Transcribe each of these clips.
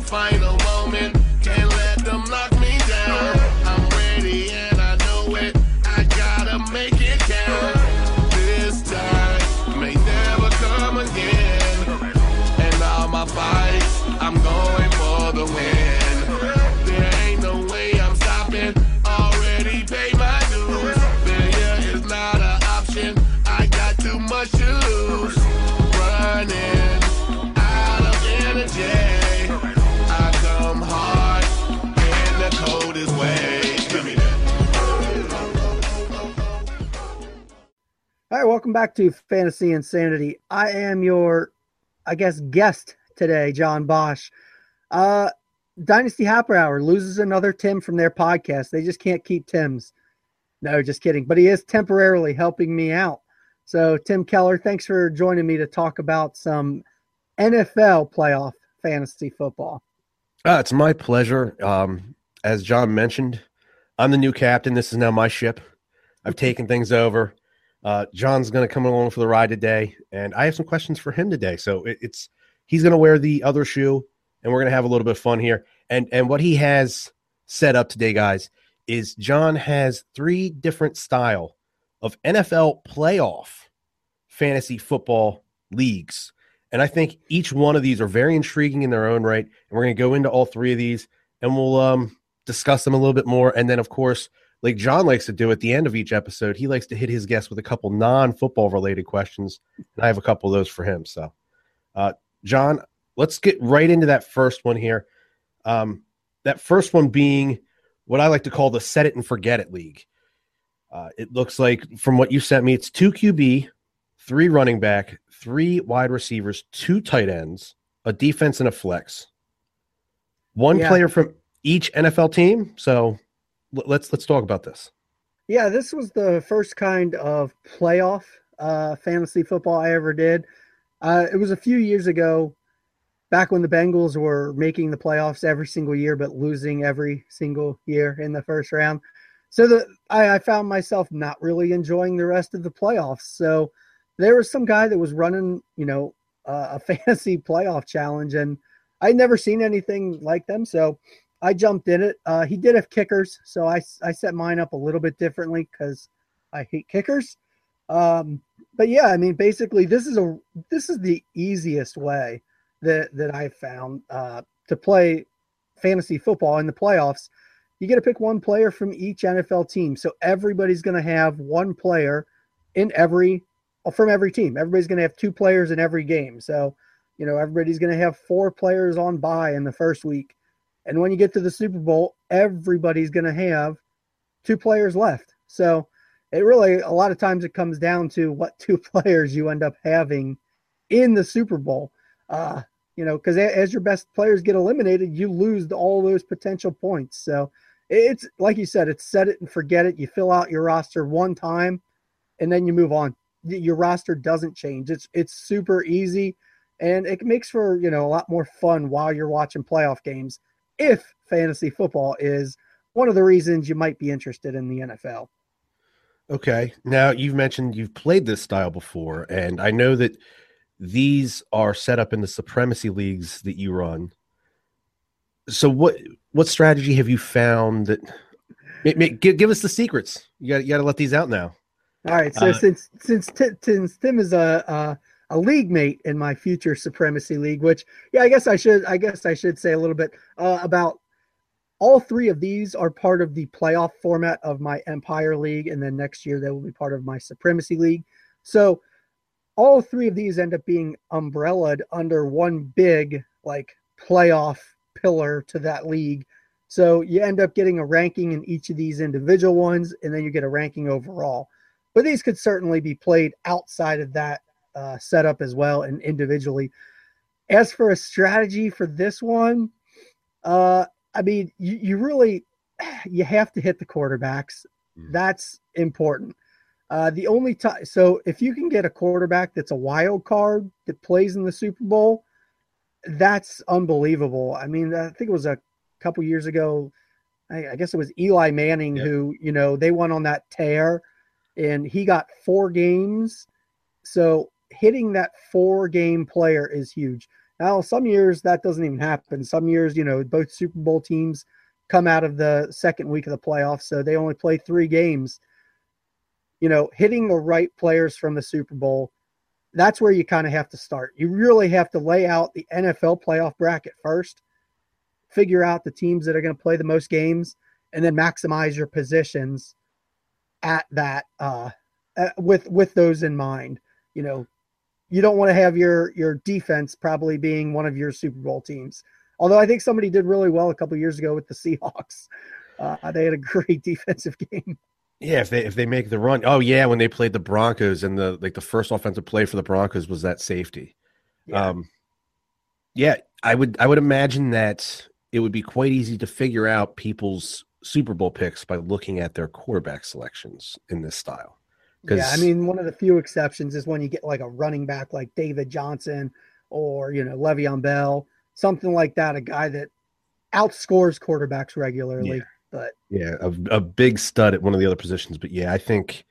final welcome back to Fantasy Insanity. I am your, I guess, guest today, John Bosch. Uh, Dynasty Happy Hour loses another Tim from their podcast. They just can't keep Tim's. No, just kidding. But he is temporarily helping me out. So, Tim Keller, thanks for joining me to talk about some NFL playoff fantasy football. Uh, it's my pleasure. Um, as John mentioned, I'm the new captain. This is now my ship. I've taken things over. Uh, John's going to come along for the ride today, and I have some questions for him today. So it, it's he's going to wear the other shoe, and we're going to have a little bit of fun here. And and what he has set up today, guys, is John has three different style of NFL playoff fantasy football leagues. And I think each one of these are very intriguing in their own right. And we're going to go into all three of these and we'll um, discuss them a little bit more. And then, of course, like John likes to do at the end of each episode, he likes to hit his guests with a couple non football related questions. And I have a couple of those for him. So, uh, John, let's get right into that first one here. Um, that first one being what I like to call the set it and forget it league. Uh, it looks like from what you sent me, it's two QB, three running back, three wide receivers, two tight ends, a defense, and a flex. One Yeah. player from each NFL team. So let's let's talk about this. Yeah, this was the first kind of playoff uh, fantasy football I ever did. Uh, it was a few years ago, back when the Bengals were making the playoffs every single year, but losing every single year in the first round. So the I, I found myself not really enjoying the rest of the playoffs. So there was some guy that was running, you know, uh, a fantasy playoff challenge, and I'd never seen anything like them. So I jumped in it. Uh, he did have kickers, so I, I set mine up a little bit differently because I hate kickers. Um, but yeah, I mean, basically, this is a this is the easiest way that that I've found uh, to play fantasy football in the playoffs. You get to pick one player from each NFL team, so everybody's going to have one player in every from every team. Everybody's going to have two players in every game. So you know, everybody's going to have four players on bye in the first week. And when you get to the Super Bowl, everybody's going to have two players left. So it really, a lot of times, it comes down to what two players you end up having in the Super Bowl. Uh, you know, because as your best players get eliminated, you lose all those potential points. So it's like you said, it's set it and forget it. You fill out your roster one time, and then you move on. Your roster doesn't change. It's it's super easy, and it makes for you know a lot more fun while you're watching playoff games if fantasy football is one of the reasons you might be interested in the NFL. Okay. Now you've mentioned you've played this style before, and I know that these are set up in the supremacy leagues that you run. So what what strategy have you found that give, give us the secrets? You got you got to let these out now. All right, so Uh, since since Ti- since Tim is a, a a league mate in my future supremacy league, which yeah, I guess I should I guess I should say a little bit uh, about all three of these are part of the playoff format of my Empire League, and then next year they will be part of my Supremacy League. So all three of these end up being umbrellaed under one big like playoff pillar to that league. So you end up getting a ranking in each of these individual ones, and then you get a ranking overall. But these could certainly be played outside of that uh, setup as well and individually. As for a strategy for this one, uh, I mean, you, you really you have to hit the quarterbacks. Mm. That's important. Uh, the only time, so if you can get a quarterback that's a wild card that plays in the Super Bowl, that's unbelievable. I mean, I think it was a couple years ago. I, I guess it was Eli Manning Yeah. who, you know, they went on that tear, and he got four games. So hitting that four game player is huge. Now, some years that doesn't even happen. Some years, you know, both Super Bowl teams come out of the second week of the playoffs, so they only play three games. You know, hitting the right players from the Super Bowl, that's where you kind of have to start. You really have to lay out the NFL playoff bracket first, figure out the teams that are going to play the most games, and then maximize your positions at that uh, with with those in mind. You know, you don't want to have your your defense probably being one of your Super Bowl teams. Although I think somebody did really well a couple years ago with the Seahawks. Uh, they had a great defensive game. Yeah, if they if they make the run, oh yeah, when they played the Broncos and the like, the first offensive play for the Broncos was that safety. Yeah. Um, yeah, I would I would imagine that it would be quite easy to figure out people's Super Bowl picks by looking at their quarterback selections in this style. Yeah, I mean, one of the few exceptions is when you get like a running back like David Johnson or you know Le'Veon Bell, something like that, a guy that outscores quarterbacks regularly. Yeah. But yeah, a, a big stud at one of the other positions. But yeah, I think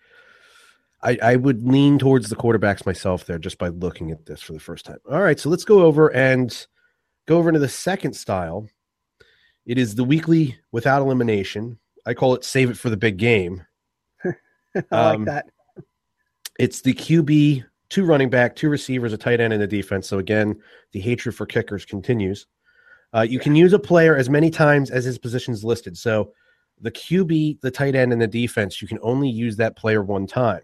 I, I would lean towards the quarterbacks myself there just by looking at this for the first time. All right, so let's go over and go over into the second style. It is the weekly without elimination. I call it save it for the big game. I um, like that. It's the QB, two running back, two receivers, a tight end, and a defense. So again, the hatred for kickers continues. Uh, you can use a player as many times as his position is listed. So the QB, the tight end, and the defense, you can only use that player one time.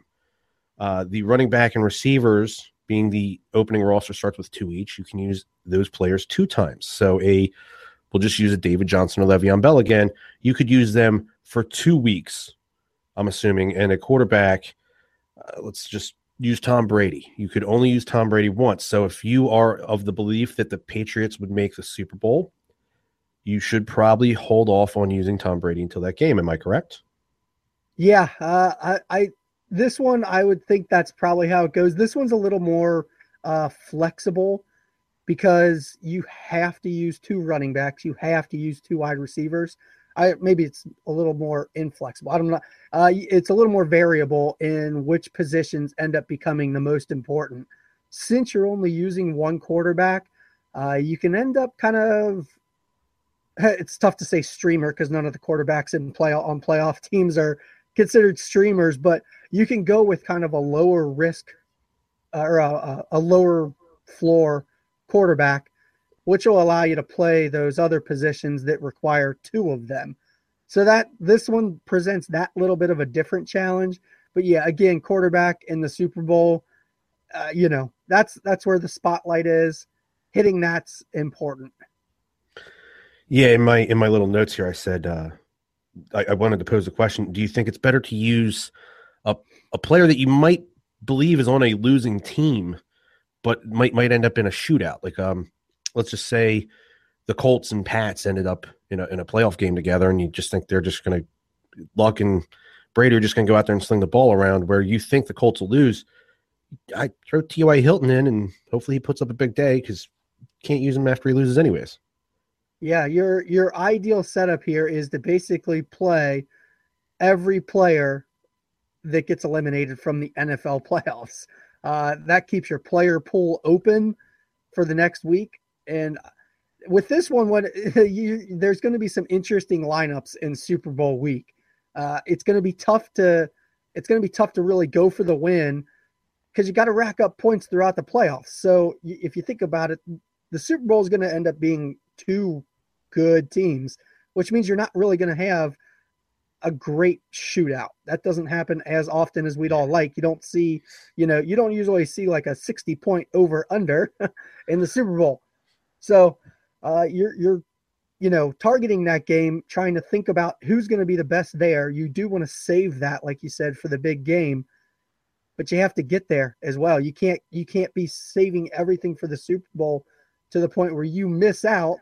Uh, the running back and receivers, being the opening roster starts with two each, you can use those players two times. So a we'll just use a David Johnson or Le'Veon Bell again. You could use them for two weeks, I'm assuming, and a quarterback uh, let's just use Tom Brady. You could only use Tom Brady once. So if you are of the belief that the Patriots would make the Super Bowl, you should probably hold off on using Tom Brady until that game. Am I correct? Yeah, uh, I, I this one I would think that's probably how it goes. This one's a little more uh, flexible because you have to use two running backs, you have to use two wide receivers. I maybe it's a little more inflexible. I don't know. Uh, it's a little more variable in which positions end up becoming the most important. Since you're only using one quarterback, uh, you can end up kind of. It's tough to say streamer because none of the quarterbacks in play on playoff teams are considered streamers, but you can go with kind of a lower risk uh, or a, a lower floor quarterback which will allow you to play those other positions that require two of them. So that this one presents that little bit of a different challenge. But yeah, again, quarterback in the Super Bowl, uh, you know, that's that's where the spotlight is. Hitting that's important. Yeah, in my in my little notes here, I said uh, I, I wanted to pose a question. Do you think it's better to use a a player that you might believe is on a losing team, but might might end up in a shootout? Like um, let's just say the Colts and Pats ended up in a in a playoff game together, and you just think they're just going to Luck and Brady are just going to go out there and sling the ball around, where you think the Colts will lose. I throw T.Y. Hilton in, and hopefully he puts up a big day because can't use him after he loses anyways. Yeah, your your ideal setup here is to basically play every player that gets eliminated from the NFL playoffs. Uh, that keeps your player pool open for the next week and with this one, what you, there's going to be some interesting lineups in Super Bowl week. Uh, it's going to be tough to it's going to be tough to really go for the win because you got to rack up points throughout the playoffs. So if you think about it, the Super Bowl is going to end up being two good teams, which means you're not really going to have a great shootout. That doesn't happen as often as we'd all like. You don't see, you know, you don't usually see like a 60 point over under in the Super Bowl. So uh, you're you're you know targeting that game, trying to think about who's going to be the best there. You do want to save that, like you said, for the big game, but you have to get there as well. You can't you can't be saving everything for the Super Bowl to the point where you miss out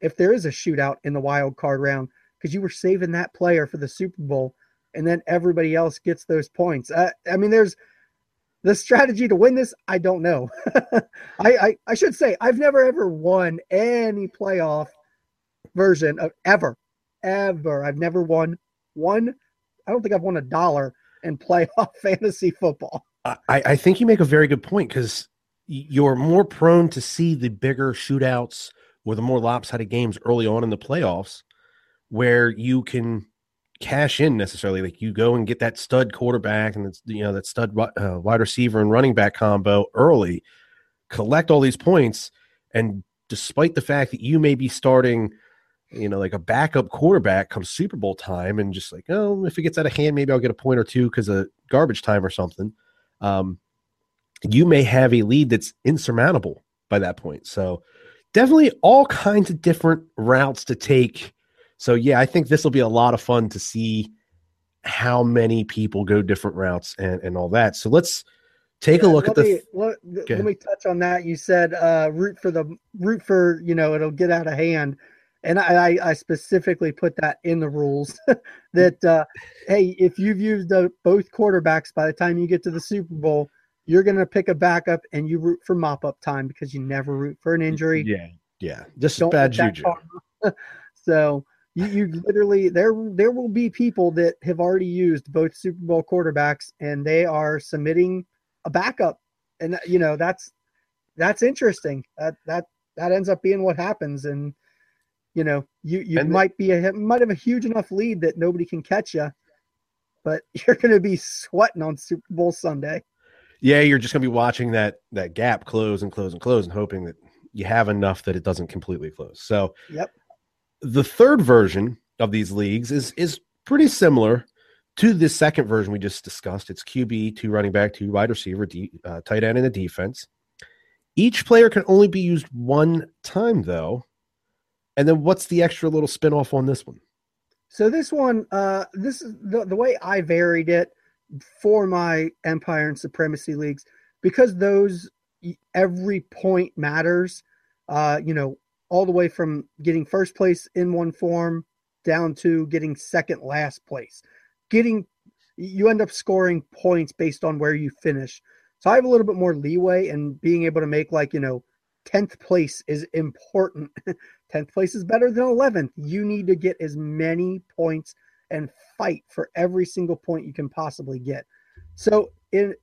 if there is a shootout in the wild card round because you were saving that player for the Super Bowl, and then everybody else gets those points. Uh, I mean, there's the strategy to win this, I don't know. I, I, I should say I've never ever won any playoff version of ever, ever. I've never won one. I don't think I've won a dollar in playoff fantasy football. I, I think you make a very good point because you're more prone to see the bigger shootouts or the more lopsided games early on in the playoffs where you can cash in necessarily like you go and get that stud quarterback and it's you know that stud uh, wide receiver and running back combo early collect all these points and despite the fact that you may be starting you know, like a backup quarterback comes Super Bowl time and just like, oh, if it gets out of hand, maybe I'll get a point or two because of garbage time or something. Um, you may have a lead that's insurmountable by that point. So definitely all kinds of different routes to take. So yeah, I think this will be a lot of fun to see how many people go different routes and, and all that. So let's take yeah, a look at me, the. Let, let me touch on that. You said uh, root for the root for you know it'll get out of hand and I, I specifically put that in the rules that uh, hey, if you've used uh, both quarterbacks by the time you get to the Super Bowl, you're going to pick a backup and you root for mop up time because you never root for an injury. Yeah, yeah, just Don't bad juju. so you, you literally there there will be people that have already used both Super Bowl quarterbacks and they are submitting a backup, and you know that's that's interesting. That that that ends up being what happens and you know, you you and might be a might have a huge enough lead that nobody can catch you, but you're going to be sweating on Super Bowl Sunday. Yeah, you're just going to be watching that that gap close and close and close, and hoping that you have enough that it doesn't completely close. So, yep. The third version of these leagues is is pretty similar to the second version we just discussed. It's QB, two running back, two wide receiver, D, uh, tight end, and a defense. Each player can only be used one time, though, and then what's the extra little spinoff on this one? So this one, uh, this is the, the way I varied it for my Empire and Supremacy leagues because those every point matters. Uh, you know, all the way from getting first place in one form down to getting second last place. Getting you end up scoring points based on where you finish. So I have a little bit more leeway and being able to make like, you know, 10th place is important 10th place is better than 11th. You need to get as many points and fight for every single point you can possibly get. So in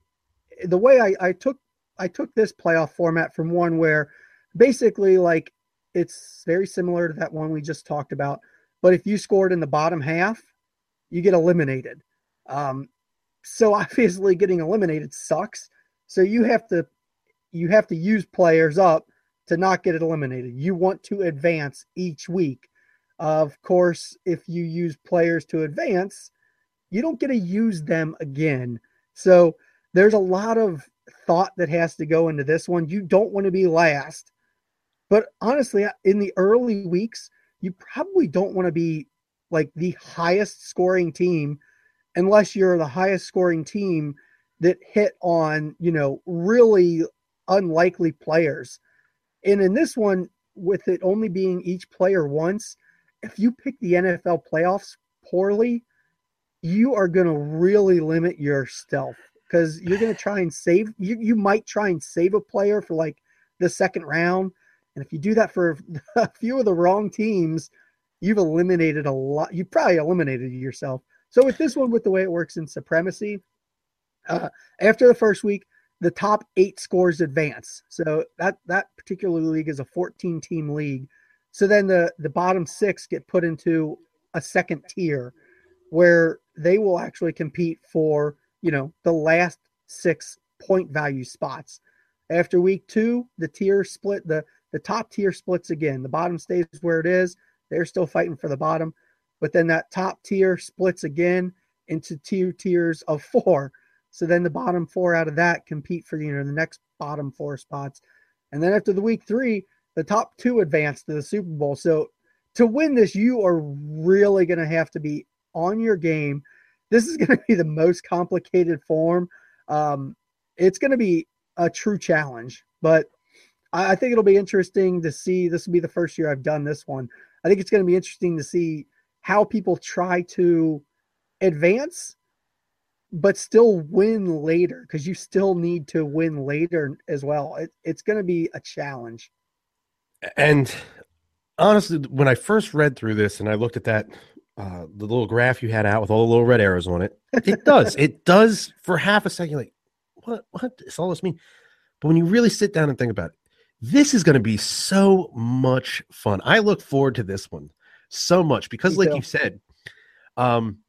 the way I, I took I took this playoff format from one where basically like it's very similar to that one we just talked about. But if you scored in the bottom half, you get eliminated. Um, so obviously getting eliminated sucks. So you have to you have to use players up to not get it eliminated. You want to advance each week. Of course, if you use players to advance, you don't get to use them again. So there's a lot of thought that has to go into this one. You don't want to be last. But honestly, in the early weeks, you probably don't want to be like the highest scoring team unless you're the highest scoring team that hit on, you know, really unlikely players. And in this one, with it only being each player once, if you pick the NFL playoffs poorly, you are going to really limit your stealth because you're going to try and save. You, you might try and save a player for like the second round. And if you do that for a few of the wrong teams, you've eliminated a lot. You probably eliminated yourself. So with this one, with the way it works in supremacy, uh, after the first week, the top eight scores advance. So that that particular league is a 14 team league. So then the the bottom six get put into a second tier where they will actually compete for you know the last six point value spots. After week two, the tier split the the top tier splits again. The bottom stays where it is. They're still fighting for the bottom, but then that top tier splits again into two tiers of four. So then the bottom four out of that compete for you know the next bottom four spots. And then after the week three, the top two advance to the Super Bowl. So to win this, you are really going to have to be on your game. This is going to be the most complicated form. Um, it's going to be a true challenge, but I, I think it'll be interesting to see. This will be the first year I've done this one. I think it's going to be interesting to see how people try to advance but still win later because you still need to win later as well. It, it's going to be a challenge. And honestly, when I first read through this and I looked at that, uh, the little graph you had out with all the little red arrows on it, it does. it does for half a second. Like, what? What does all this mean? But when you really sit down and think about it, this is going to be so much fun. I look forward to this one so much because, Me like too. you said, um,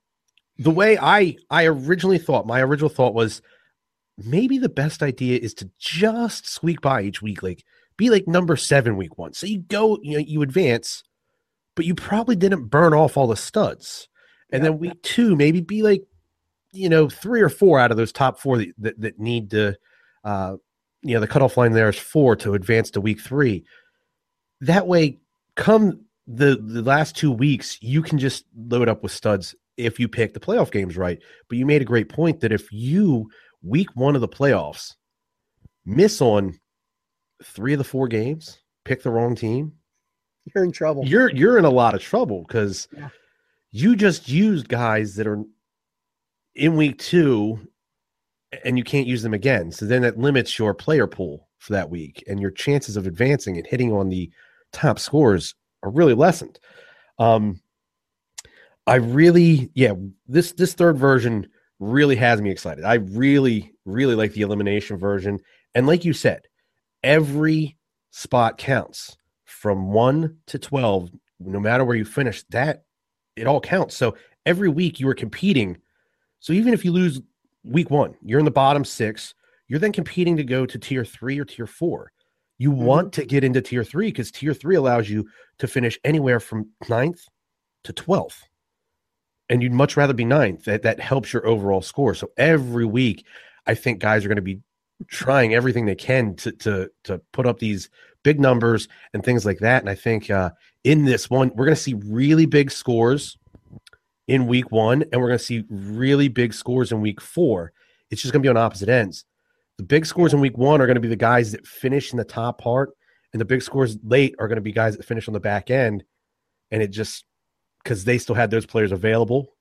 the way I I originally thought, my original thought was maybe the best idea is to just squeak by each week, like be like number seven week one. So you go, you know, you advance, but you probably didn't burn off all the studs. And Yeah. then week two, maybe be like, you know, three or four out of those top four that, that, that need to, uh, you know, the cutoff line there is four to advance to week three. That way, come the the last two weeks, you can just load up with studs if you pick the playoff games right. But you made a great point that if you week one of the playoffs miss on three of the four games, pick the wrong team, You're in trouble. you're you're in a lot of trouble because Yeah. you just used guys that are in week two and you can't use them again. So then that limits your player pool for that week and your chances of advancing and hitting on the top scores are really lessened. Um I really yeah, this this third version really has me excited. I really really like the elimination version and like you said, every spot counts from 1 to 12 no matter where you finish that it all counts. So every week you are competing. So even if you lose week 1, you're in the bottom 6, you're then competing to go to tier 3 or tier 4. You want to get into tier 3 cuz tier 3 allows you to finish anywhere from ninth to 12th. And you'd much rather be ninth. That that helps your overall score. So every week I think guys are going to be trying everything they can to to to put up these big numbers and things like that. And I think uh, in this one, we're going to see really big scores in week one, and we're going to see really big scores in week four. It's just going to be on opposite ends. The big scores in week one are going to be the guys that finish in the top part, and the big scores late are going to be guys that finish on the back end. And it just because they still had those players available.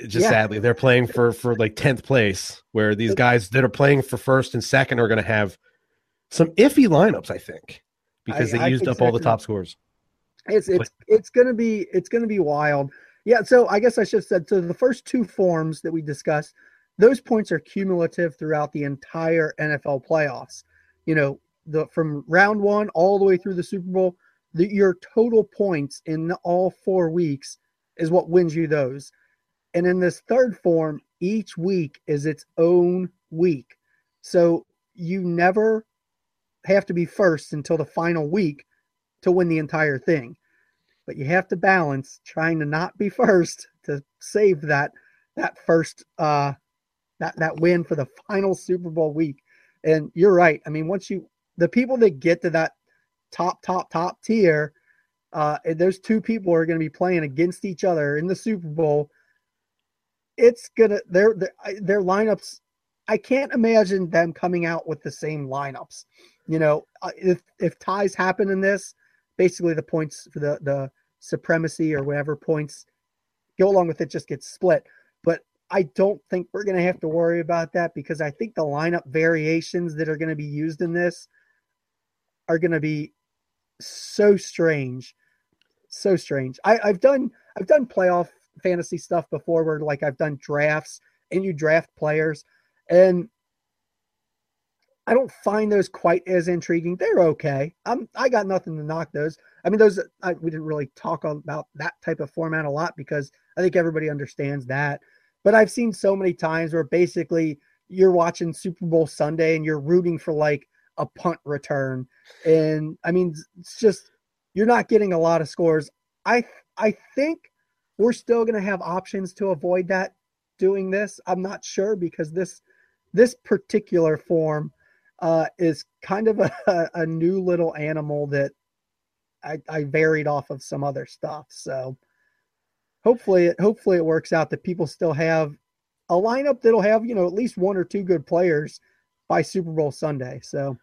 Just Yeah. sadly, they're playing for for like tenth place, where these guys that are playing for first and second are going to have some iffy lineups. I think because I- they I used up all the top scores. It's it's it's gonna be it's gonna be wild. Yeah, so I guess I should have said so the first two forms that we discussed, those points are cumulative throughout the entire NFL playoffs. You know, the from round one all the way through the Super Bowl, the, your total points in all four weeks is what wins you those. And in this third form, each week is its own week. So you never have to be first until the final week to win the entire thing. But you have to balance trying to not be first to save that that first uh that that win for the final Super Bowl week. And you're right. I mean, once you the people that get to that top top top tier, uh those two people are going to be playing against each other in the Super Bowl. It's gonna their their, their lineups. I can't imagine them coming out with the same lineups. You know, if if ties happen in this, basically the points for the the supremacy or whatever points go along with it just gets split. But I don't think we're going to have to worry about that because I think the lineup variations that are going to be used in this are going to be so strange, so strange. I, I've done I've done playoff fantasy stuff before where like I've done drafts and you draft players and I don't find those quite as intriguing. They're okay. I'm I got nothing to knock those. I mean, those I, we didn't really talk about that type of format a lot because I think everybody understands that. But I've seen so many times where basically you're watching Super Bowl Sunday and you're rooting for like a punt return, and I mean, it's just you're not getting a lot of scores. I I think we're still going to have options to avoid that doing this. I'm not sure because this this particular form uh, is kind of a, a new little animal that I, I varied off of some other stuff. So hopefully it hopefully it works out that people still have a lineup that'll have you know at least one or two good players by Super Bowl Sunday. So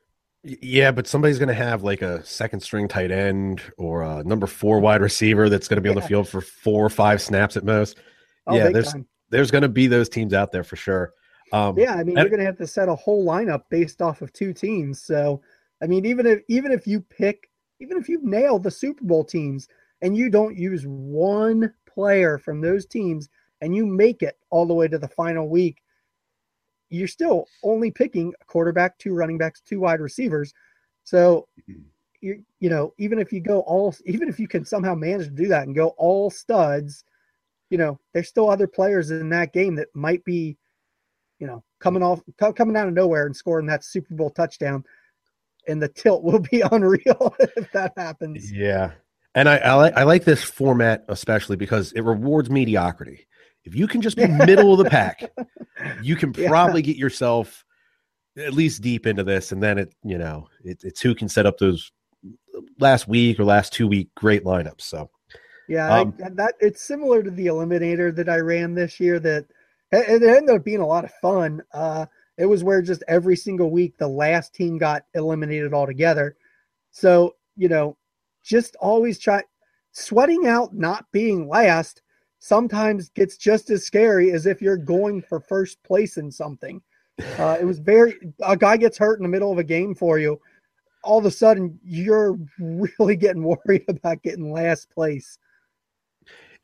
Yeah, but somebody's going to have like a second string tight end or a number four wide receiver that's going to be on the field for four or five snaps at most. oh, Yeah, there's- time. There's going to be those teams out there for sure. Um, Yeah, I mean and- you're going to have to set a whole lineup based off of two teams. So I mean even if even if you pick even if you nail the Super Bowl teams and you don't use one player from those teams and you make it all the way to the final week, you're still only picking a quarterback, two running backs, two wide receivers. So you you know, even if you go all even if you can somehow manage to do that and go all studs, you know, there's still other players in that game that might be, you know, coming off coming out of nowhere and scoring that Super Bowl touchdown. And the tilt will be unreal if that happens. Yeah. And I, I like I like this format especially because it rewards mediocrity. If you can just be middle of the pack, you can Yeah. probably get yourself at least deep into this, and then it you know it, it's who can set up those last week or last two week great lineups. So Yeah, I- Um, that it's similar to the eliminator that I ran this year. That it, it ended up being a lot of fun. Uh, it was where just every single week the last team got eliminated altogether. So you know, just always try sweating out not being last. Sometimes gets just as scary as if you're going for first place in something. Uh, it was very a guy gets hurt in the middle of a game for you. All of a sudden, you're really getting worried about getting last place.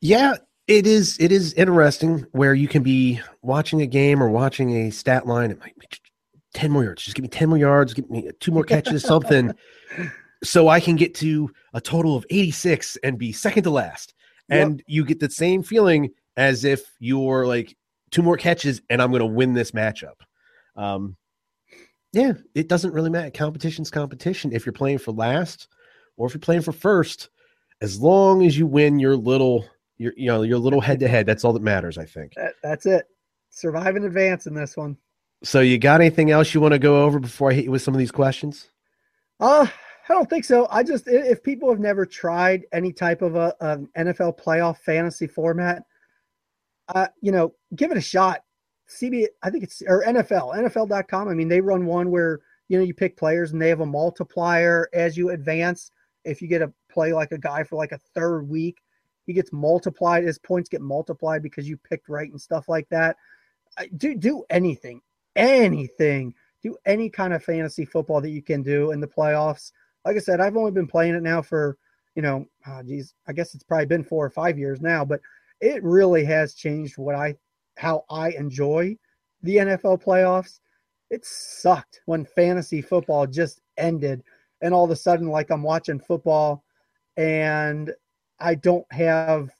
Yeah, it is. It is interesting where you can be watching a game or watching a stat line. It might be ten more yards. Just give me ten more yards. Give me two more catches, something, so I can get to a total of eighty-six and be second to last. Yep. And you get the same feeling as if you're like two more catches and I'm going to win this matchup. Um, yeah, it doesn't really matter. Competition's competition. If you're playing for last or if you're playing for first, as long as you win your little your you know your little head to head that's all that matters i think That, that's it. Survive in advance in this one. so you got anything else you want to go over before i hit you with some of these questions Uh, I don't think so. I just, if people have never tried any type of a an NFL playoff fantasy format, uh, you know, give it a shot. CB, I think it's or NFL, NFL.com. I mean, they run one where you know you pick players and they have a multiplier as you advance. If you get a play like a guy for like a third week, he gets multiplied. His points get multiplied because you picked right and stuff like that. Do do anything, anything. Do any kind of fantasy football that you can do in the playoffs. Like I said, I've only been playing it now for you know, oh, geez, I guess it's probably been four or five years now, but it really has changed what I how I enjoy the NFL playoffs. It sucked when fantasy football just ended and all of a sudden like I'm watching football and I don't have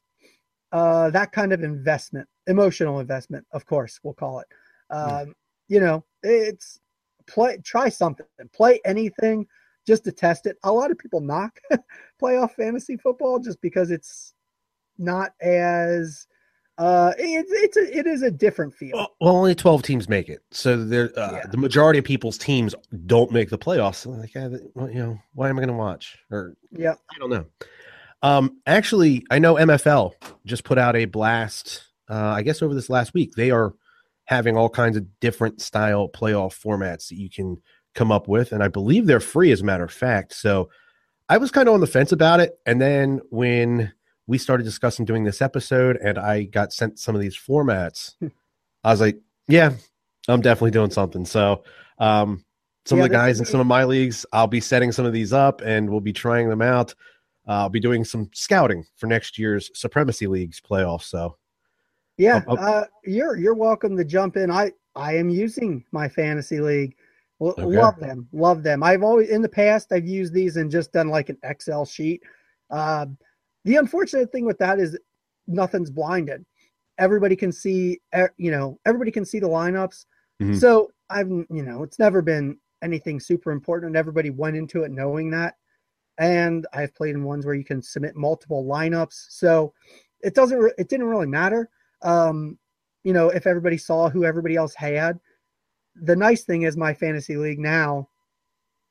uh, that kind of investment, emotional investment, of course, we'll call it. Um, You know, it's play, try something, play anything just to test it. A lot of people knock playoff fantasy football just because it's not as uh it's it's a, it is a different feel. well, well, only 12 teams make it so there uh, Yeah. the majority of people's teams don't make the playoffs so like yeah, well, you know why am i going to watch or yeah. i don't know um actually i know mfl just put out a blast uh i guess over this last week. They are having all kinds of different style playoff formats that you can come up with and i believe they're free as a matter of fact. So i was kind of on the fence about it and then when we started discussing doing this episode and i got sent some of these formats i was like yeah i'm definitely doing something. So um some Yeah, of the guys in some of my leagues i'll be setting some of these up and we'll be trying them out i'll be doing some scouting for next year's supremacy leagues playoffs so Yeah, Up- up. uh, you're you're welcome to jump in. I I am using my fantasy league. L- Okay. Love them, love them. I've always in the past I've used these and just done like an Excel sheet. Uh, the unfortunate thing with that is nothing's blinded. Everybody can see, you know, everybody can see the lineups. Mhm. So I've, you know, it's never been anything super important, and everybody went into it knowing that. And I've played in ones where you can submit multiple lineups, so it doesn't, re- it didn't really matter um, you know, if everybody saw who everybody else had. The nice thing is my fantasy league now,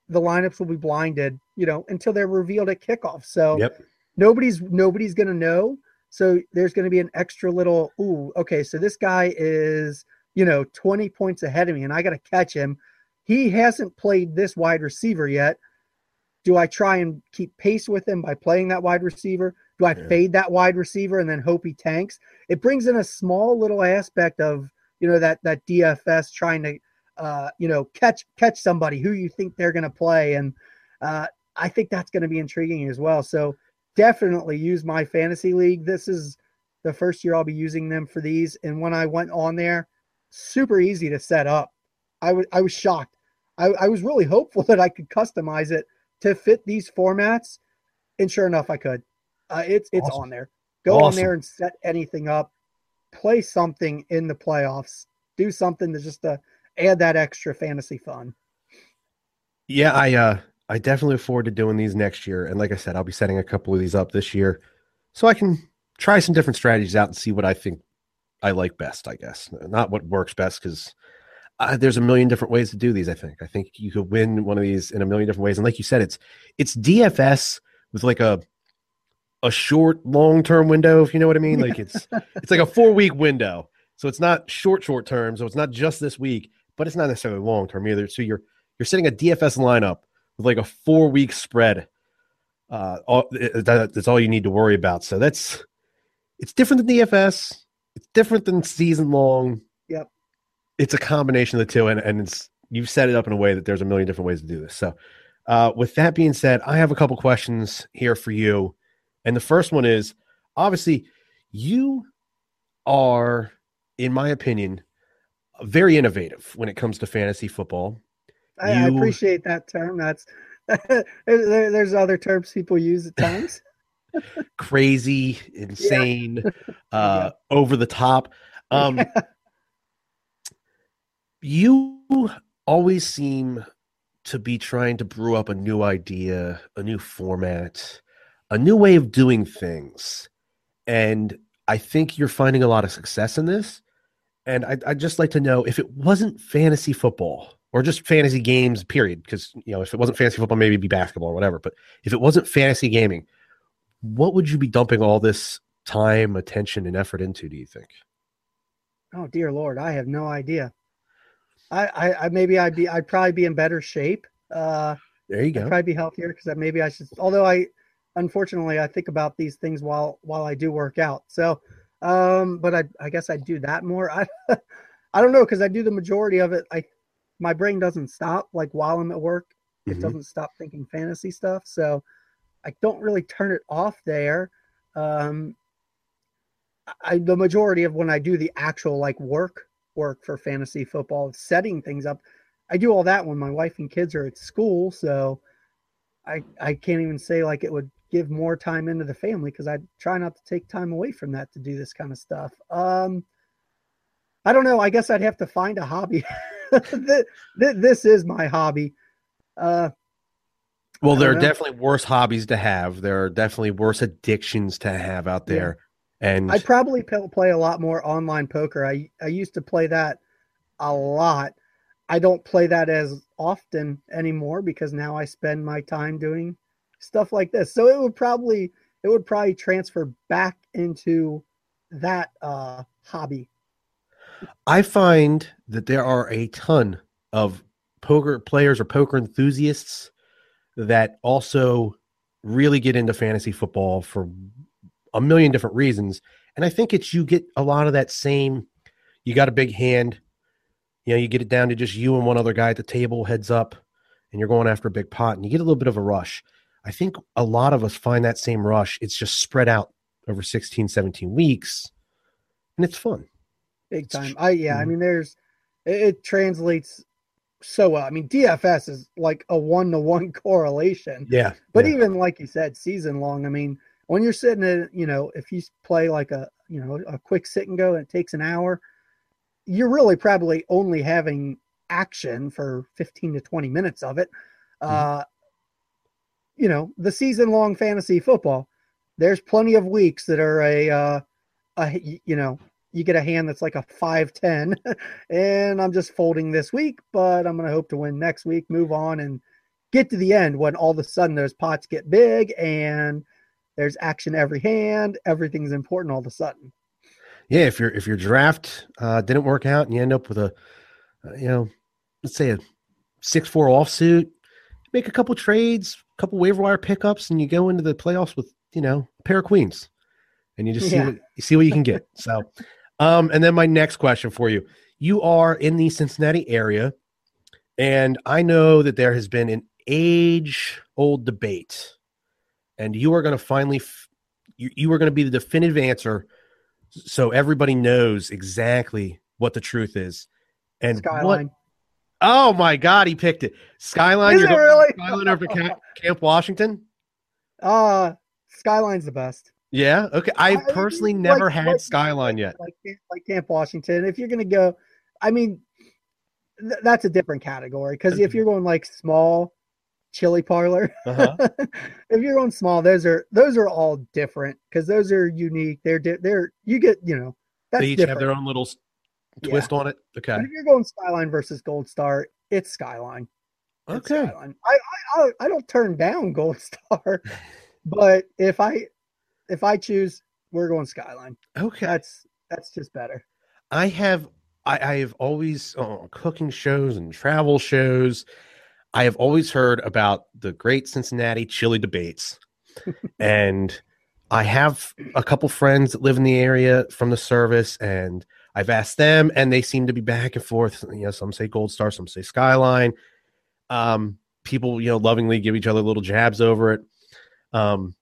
the lineups will be blinded, you know, until they're revealed at kickoff. So yep nobody's nobody's gonna know. So there's gonna be an extra little, ooh, okay, so this guy is, you know, 20 points ahead of me and I gotta catch him. He hasn't played this wide receiver yet. Do I try and keep pace with him by playing that wide receiver? Do I Yeah. fade that wide receiver and then hope he tanks? It brings in a small little aspect of you know that that DFS trying to uh, you know catch catch somebody who you think they're going to play, and uh, I think that's going to be intriguing as well. So definitely use my fantasy league. This is the first year I'll be using them for these, and when I went on there, super easy to set up. I was I was shocked. I, I was really hopeful that I could customize it to fit these formats, and sure enough, I could. Uh, it's it's Awesome. on there. Go on there and set anything up. Play something in the playoffs. Do something to just to add that extra fantasy fun. Yeah, I uh I definitely look forward to doing these next year. And like I said, I'll be setting a couple of these up this year so I can try some different strategies out and see what I think I like best, I guess. Not what works best because uh, there's a million different ways to do these, I think. I think you could win one of these in a million different ways. And like you said, it's it's DFS with like a a short long-term window, if you know what I mean. Like it's it's like a four-week window. So it's not short short term, so it's not just this week, but it's not necessarily long term either. So you're you're setting a DFS lineup with like a four week spread. Uh, all, that, that's all you need to worry about. So that's it's different than DFS. It's different than season long. It's a combination of the two, and and it's you've set it up in a way that there's a million different ways to do this. So, uh, with that being said, I have a couple questions here for you, and the first one is obviously you are, in my opinion, very innovative when it comes to fantasy football. I, I appreciate that term. That's there, there- there's other terms people use at times. crazy, insane, uh, over the top. Um, you always seem to be trying to brew up a new idea, a new format, a new way of doing things. And I think you're finding a lot of success in this. And I'd, I'd just like to know if it wasn't fantasy football or just fantasy games, period. Because, you know, if it wasn't fantasy football, maybe be basketball or whatever. But if it wasn't fantasy gaming, what would you be dumping all this time, attention, and effort into, do you think? oh dear lord, I have no idea. I, I, I maybe I'd be I'd probably be in better shape. Uh, There you go. I'd probably be healthier because maybe I should. Although I, unfortunately, I think about these things while while I do work out. So, um, but I I guess I do that more. I I don't know because I do the majority of it. I my brain doesn't stop like while I'm at work. It Mhm. doesn't stop thinking fantasy stuff. So I don't really turn it off there. Um, I the majority of when I do the actual like work work for fantasy football, setting things up, I do all that when my wife and kids are at school. So I I can't even say like it would give more time into the family because I try not to take time away from that to do this kind of stuff. Um, I don't know. I guess I'd have to find a hobby. Th- th- this is my hobby. Uh, Well, there are know. definitely worse hobbies to have. There are definitely worse addictions to have out there. And I probably play a lot more online poker. I I used to play that a lot. I don't play that as often anymore because now I spend my time doing stuff like this. So it would probably it would probably transfer back into that uh hobby. I find that there are a ton of poker players or poker enthusiasts that also really get into fantasy football for a million different reasons. And I think it's you get a lot of that same, you got a big hand, you know, you get it down to just you and one other guy at the table, heads up, and you're going after a big pot and you get a little bit of a rush. I think a lot of us find that same rush. It's just spread out over 16, 17 weeks, and it's fun. Big time. I yeah, I Mhm. mean there's it, it translates so well. I mean DFS is like a one to one correlation. Yeah. But yeah. even like you said, season long. I mean, when you're sitting at, you know, if you play like a, you know, a quick sit and go and it takes an hour, you're really probably only having action for 15 to 20 minutes of it. Uh, you know, the season long fantasy football, there's plenty of weeks that are a, uh, a, you know, you get a hand that's like a 510 and I'm just folding this week, but I'm going to hope to win next week, move on and get to the end when all of a sudden those pots get big and there's action every hand. Everything's important all of a sudden. yeah, if your if your draft uh, didn't work out and you end up with a, uh, you know, let's say a six four offsuit, make a couple trades, a couple waiver wire pickups, and you go into the playoffs with you know a pair of queens, and you just see Yeah. what you see what you can get. So, um, and then my next question for you: You are in the Cincinnati area, and I know that there has been an age old debate, and you are going to finally. F- you, you are going to be the definitive answer so everybody knows exactly what the truth is. And what- oh my God, he picked it. Skyline. Is you're it really? Skyline over Camp, Camp Washington. Uh Skyline's the best. Yeah. Okay. I've I- personally like- never like- had like- Skyline yet. Like like Camp Washington. If you're gonna go, I mean, th- that's a different category because if you're going like small chili parlor, Uh-huh. if you're going small, those are those are all different because those are unique. They're di- they're you get you know that's they each different. have their own little s- Yeah. twist on it. Okay. But if you're going Skyline versus Gold Star, it's Skyline. It's Okay. Skyline. I, I I don't turn down Gold Star, but if I if I choose, we're going Skyline. Okay. That's that's just better. I have I, I have always on cooking shows and travel shows. I have always heard about the great Cincinnati chili debates, and I have a couple friends that live in the area from the service, and I've asked them, and they seem to be back and forth. You know, some say Gold Star, some say Skyline. Um, people, you know, lovingly give each other little jabs over it. Um,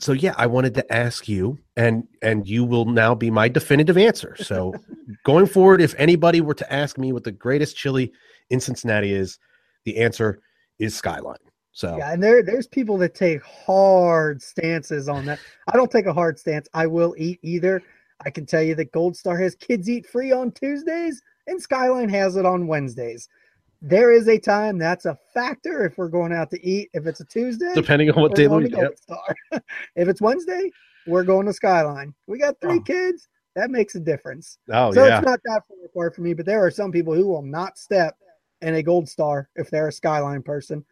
so yeah, I wanted to ask you, and and you will now be my definitive answer. So going forward, if anybody were to ask me what the greatest chili in Cincinnati is, the answer is Skyline. So Yeah, and there there's people that take hard stances on that. I don't take a hard stance. I will eat either. I can tell you that Gold Star has kids eat free on Tuesdays, and Skyline has it on Wednesdays. There is a time that's a factor if we're going out to eat. If it's a Tuesday, depending on what day going yep. Star. if it's Wednesday, we're going to Skyline. We got three Oh. kids. That makes a difference. Oh yeah. so yeah, it's not that far apart for me, but there are some people who will not step in a gold star if they're a skyline person.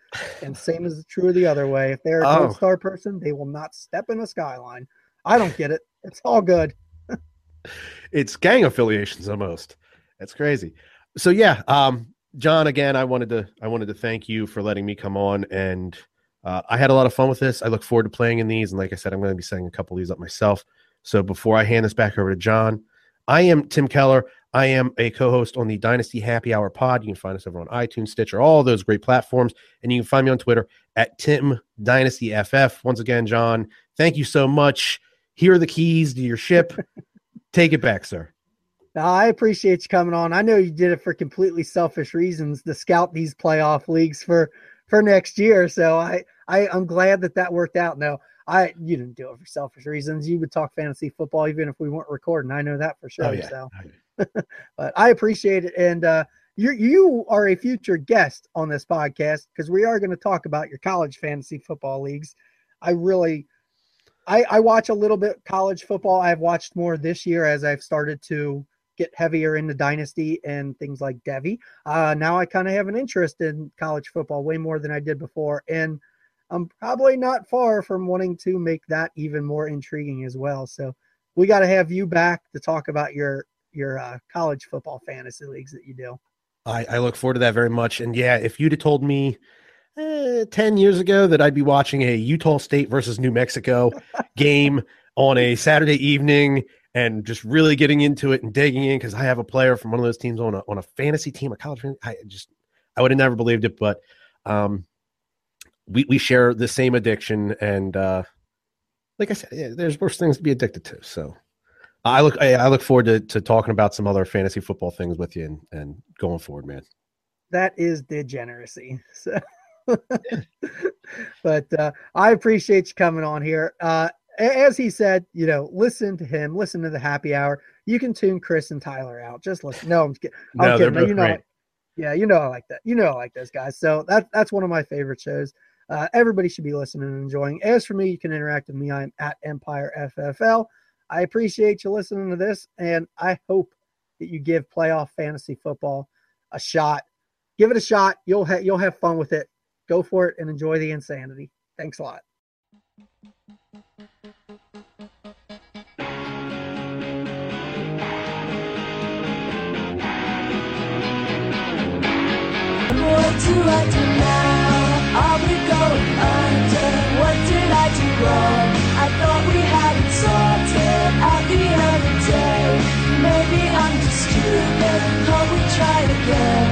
And same is true the other way. If they're a Oh. gold star person, they will not step in a skyline. I don't get it. It's all good. it's gang affiliations almost. That's crazy. So yeah, um, John, again, I wanted to I wanted to thank you for letting me come on, and uh, I had a lot of fun with this. I look forward to playing in these, and like I said, I'm going to be setting a couple of these up myself. So before I hand this back over to John, I am Tim Keller. I am a co-host on the Dynasty Happy Hour pod. You can find us over on iTunes, Stitcher, all those great platforms, and you can find me on Twitter at Tim Dynasty FF. Once again, John, thank you so much. Here are the keys to your ship. Take it back, sir. Now, I appreciate you coming on. I know you did it for completely selfish reasons to scout these playoff leagues for for next year. So I, I I'm glad that that worked out. No, I you didn't do it for selfish reasons. You would talk fantasy football even if we weren't recording. I know that for sure. Oh, yeah. So, but I appreciate it, and uh, you you are a future guest on this podcast because we are going to talk about your college fantasy football leagues. I really. I, I watch a little bit college football. I've watched more this year as I've started to get heavier into dynasty and things like Devy. Uh, now I kind of have an interest in college football way more than I did before, and I'm probably not far from wanting to make that even more intriguing as well. So we got to have you back to talk about your your uh, college football fantasy leagues that you do. I, I look forward to that very much. And yeah, if you'd have told me eh, 10 years ago that I'd be watching a Utah State versus New Mexico game on a Saturday evening and just really getting into it and digging in because I have a player from one of those teams on a, on a fantasy team, a college, I just, I would have never believed it. But um, we, we share the same addiction. And uh, like I said, yeah, there's worse things to be addicted to. So I look, I, I look forward to, to talking about some other fantasy football things with you and, and going forward, man. That is degeneracy. So. but uh, I appreciate you coming on here. Uh, as he said, you know, listen to him, listen to the happy hour. You can tune Chris and Tyler out. Just listen. No, I'm kidding. I'm No, they're kidding. No, you know, great. yeah, you know, I like that. You know, I like those guys. So that that's one of my favorite shows. Uh, everybody should be listening and enjoying. As for me, you can interact with me. I'm at Empire FFL. I appreciate you listening to this, and I hope that you give playoff fantasy football a shot. Give it a shot. You'll ha- you'll have fun with it. Go for it and enjoy the insanity. Thanks a lot. What do I do now? on we go under. What did I do wrong? I thought we had it sorted at the end of day. Maybe I'm just stupid, but we tried again.